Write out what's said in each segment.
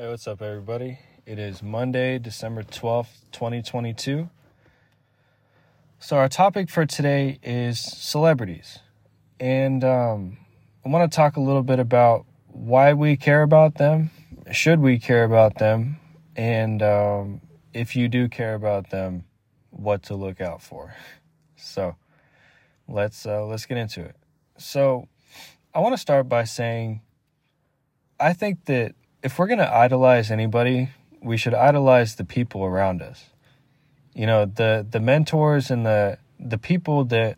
Hey, what's up, everybody? It is Monday, December 12th, 2022. So, our topic for today is celebrities. And um, I want to talk a little bit about why we care about them, should we care about them, and um, if you do care about them, what to look out for. So, let's uh, let's get into it. So, I want to start by saying I think that if we're going to idolize anybody, we should idolize the people around us. You know, the the mentors and the the people that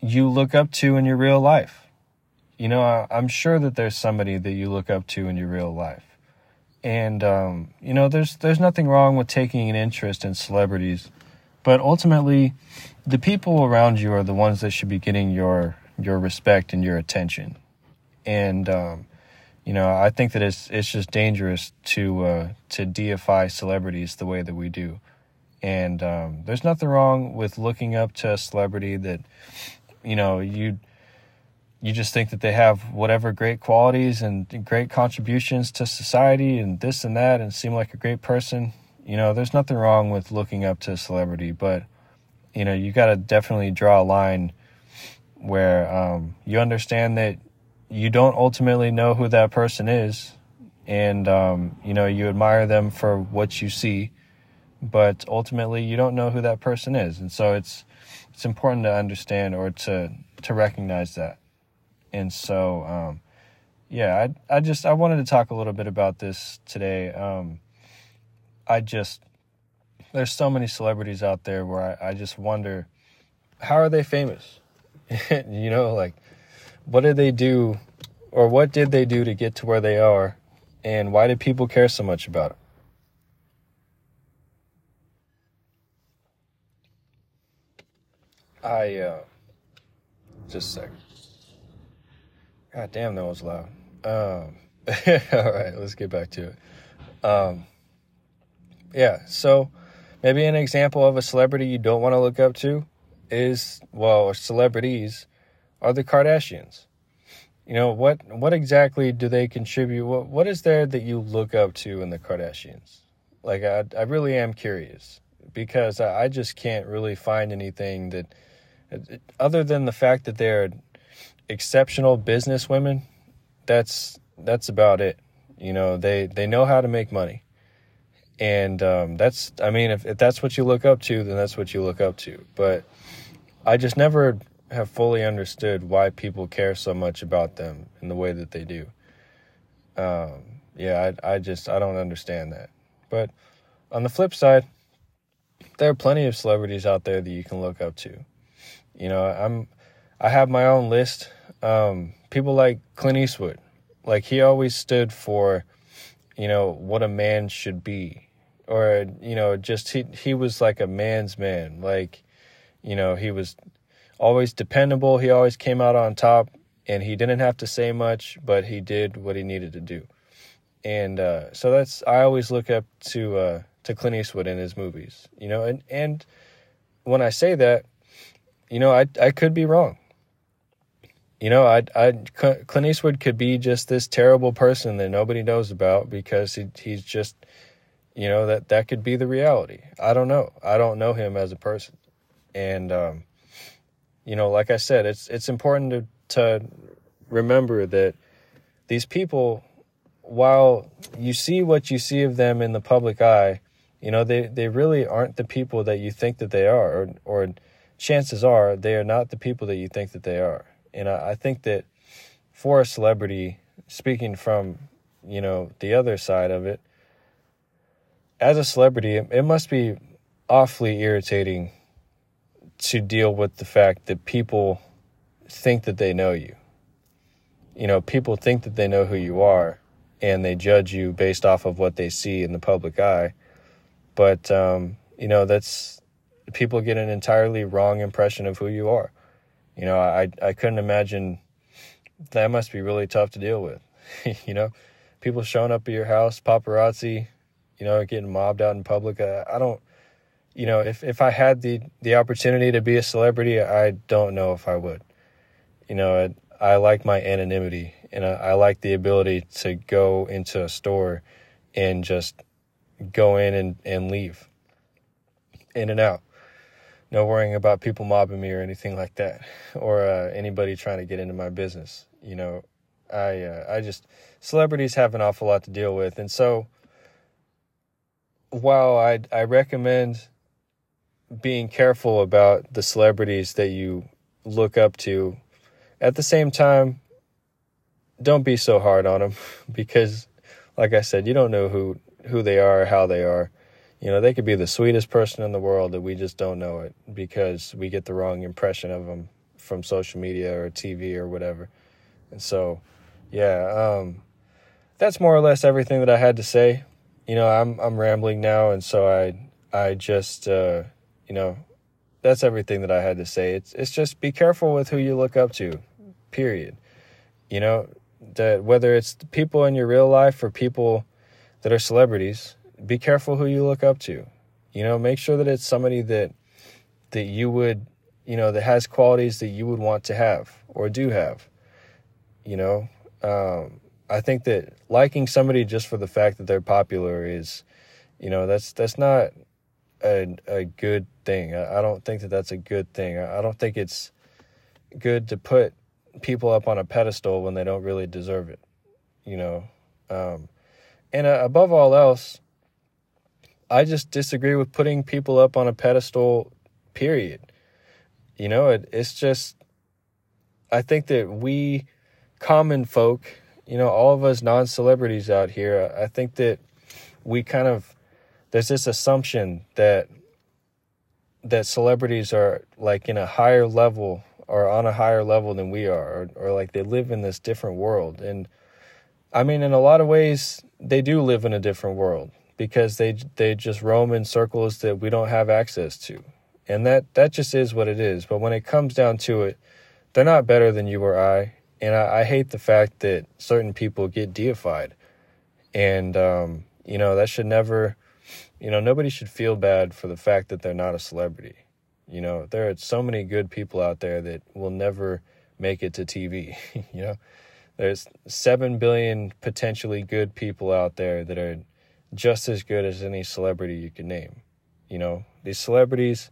you look up to in your real life. You know, I, I'm sure that there's somebody that you look up to in your real life. And um, you know, there's there's nothing wrong with taking an interest in celebrities, but ultimately the people around you are the ones that should be getting your your respect and your attention. And um, you know, I think that it's it's just dangerous to uh, to deify celebrities the way that we do. And um, there's nothing wrong with looking up to a celebrity that you know you you just think that they have whatever great qualities and great contributions to society and this and that and seem like a great person. You know, there's nothing wrong with looking up to a celebrity, but you know, you got to definitely draw a line where um, you understand that you don't ultimately know who that person is, and um, you know you admire them for what you see, but ultimately you don't know who that person is, and so it's it's important to understand or to to recognize that, and so um, yeah, I I just I wanted to talk a little bit about this today. Um, I just there's so many celebrities out there where I, I just wonder how are they famous, you know, like what did they do or what did they do to get to where they are and why did people care so much about it i uh just a second god damn that was loud. Um all right let's get back to it. Um yeah so maybe an example of a celebrity you don't want to look up to is well celebrities are the Kardashians. You know what? What exactly do they contribute? What What is there that you look up to in the Kardashians? Like, I I really am curious because I, I just can't really find anything that, other than the fact that they're exceptional business women. That's that's about it. You know, they they know how to make money, and um, that's I mean, if if that's what you look up to, then that's what you look up to. But I just never have fully understood why people care so much about them in the way that they do. Um, yeah, I, I just I don't understand that. But on the flip side, there are plenty of celebrities out there that you can look up to. You know, I'm I have my own list. Um, people like Clint Eastwood, like he always stood for, you know, what a man should be, or you know, just he he was like a man's man. Like, you know, he was always dependable. He always came out on top, and he didn't have to say much, but he did what he needed to do. And uh, so that's I always look up to uh, to Clint Eastwood in his movies, you know. And and when I say that, you know, I I could be wrong. You know, I I Clint Eastwood could be just this terrible person that nobody knows about because he he's just you know that that could be the reality. I don't know. I don't know him as a person. And um you know, like I said, it's it's important to to remember that these people, while you see what you see of them in the public eye, you know, they, they really aren't the people that you think that they are, or, or chances are they are not the people that you think that they are. And I, I think that for a celebrity, speaking from, you know, the other side of it, as a celebrity, it, it must be awfully irritating to deal with the fact that people think that they know you. You know, people think that they know who you are and they judge you based off of what they see in the public eye. But, um, you know, that's people get an entirely wrong impression of who you are. You know, I, I couldn't imagine that must be really tough to deal with. you know, people showing up at your house, paparazzi, you know, getting mobbed out in public. I, I don't, you know, if, if I had the, the opportunity to be a celebrity, I don't know if I would. You know, I, I like my anonymity and I, I like the ability to go into a store and just go in and, and leave, in and out. No worrying about people mobbing me or anything like that, or uh, anybody trying to get into my business. You know, I uh, I just celebrities have an awful lot to deal with, and so while I I recommend being careful about the celebrities that you look up to, at the same time, don't be so hard on them because, like I said, you don't know who who they are, how they are. You know, they could be the sweetest person in the world that we just don't know it because we get the wrong impression of them from social media or TV or whatever. And so, yeah, um, that's more or less everything that I had to say. You know, I'm I'm rambling now, and so I I just uh, you know that's everything that I had to say. It's it's just be careful with who you look up to. Period. You know that whether it's people in your real life or people that are celebrities, be careful who you look up to. You know, make sure that it's somebody that that you would, you know, that has qualities that you would want to have or do have. You know, um, I think that liking somebody just for the fact that they're popular is, you know, that's that's not a a good thing. I, don't think that that's a good thing. I, I don't think it's good to put people up on a pedestal when they don't really deserve it. You know, um, and uh, above all else, I just disagree with putting people up on a pedestal. Period. You know, it, it's just. I think that we common folk, you know, all of us non celebrities out here, I think that we kind of there's this assumption that that celebrities are like in a higher level or on a higher level than we are or, or like they live in this different world. And i mean in a lot of ways they do live in a different world because they they just roam in circles that we don't have access to. And that that just is what it is. But when it comes down to it they're not better than you or i. And I, I hate the fact that certain people get deified, and um, you know that should never, you know, nobody should feel bad for the fact that they're not a celebrity. You know, there are so many good people out there that will never make it to TV. you know, there's seven billion potentially good people out there that are just as good as any celebrity you can name. You know, these celebrities,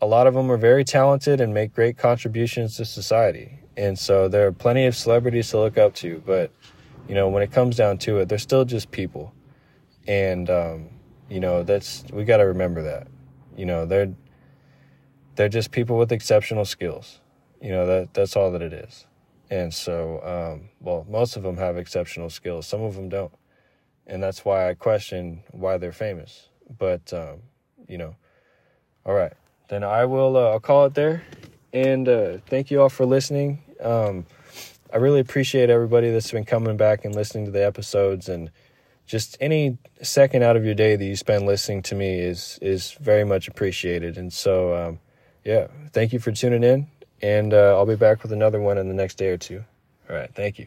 a lot of them are very talented and make great contributions to society. And so there are plenty of celebrities to look up to, but you know, when it comes down to it, they're still just people. And um, you know, that's we got to remember that. You know, they're they're just people with exceptional skills. You know, that that's all that it is. And so, um, well, most of them have exceptional skills. Some of them don't, and that's why I question why they're famous. But um, you know, all right, then I will. Uh, I'll call it there. And uh, thank you all for listening. Um, I really appreciate everybody that's been coming back and listening to the episodes and just any second out of your day that you spend listening to me is is very much appreciated. And so, um, yeah, thank you for tuning in, and uh, I'll be back with another one in the next day or two. All right, thank you.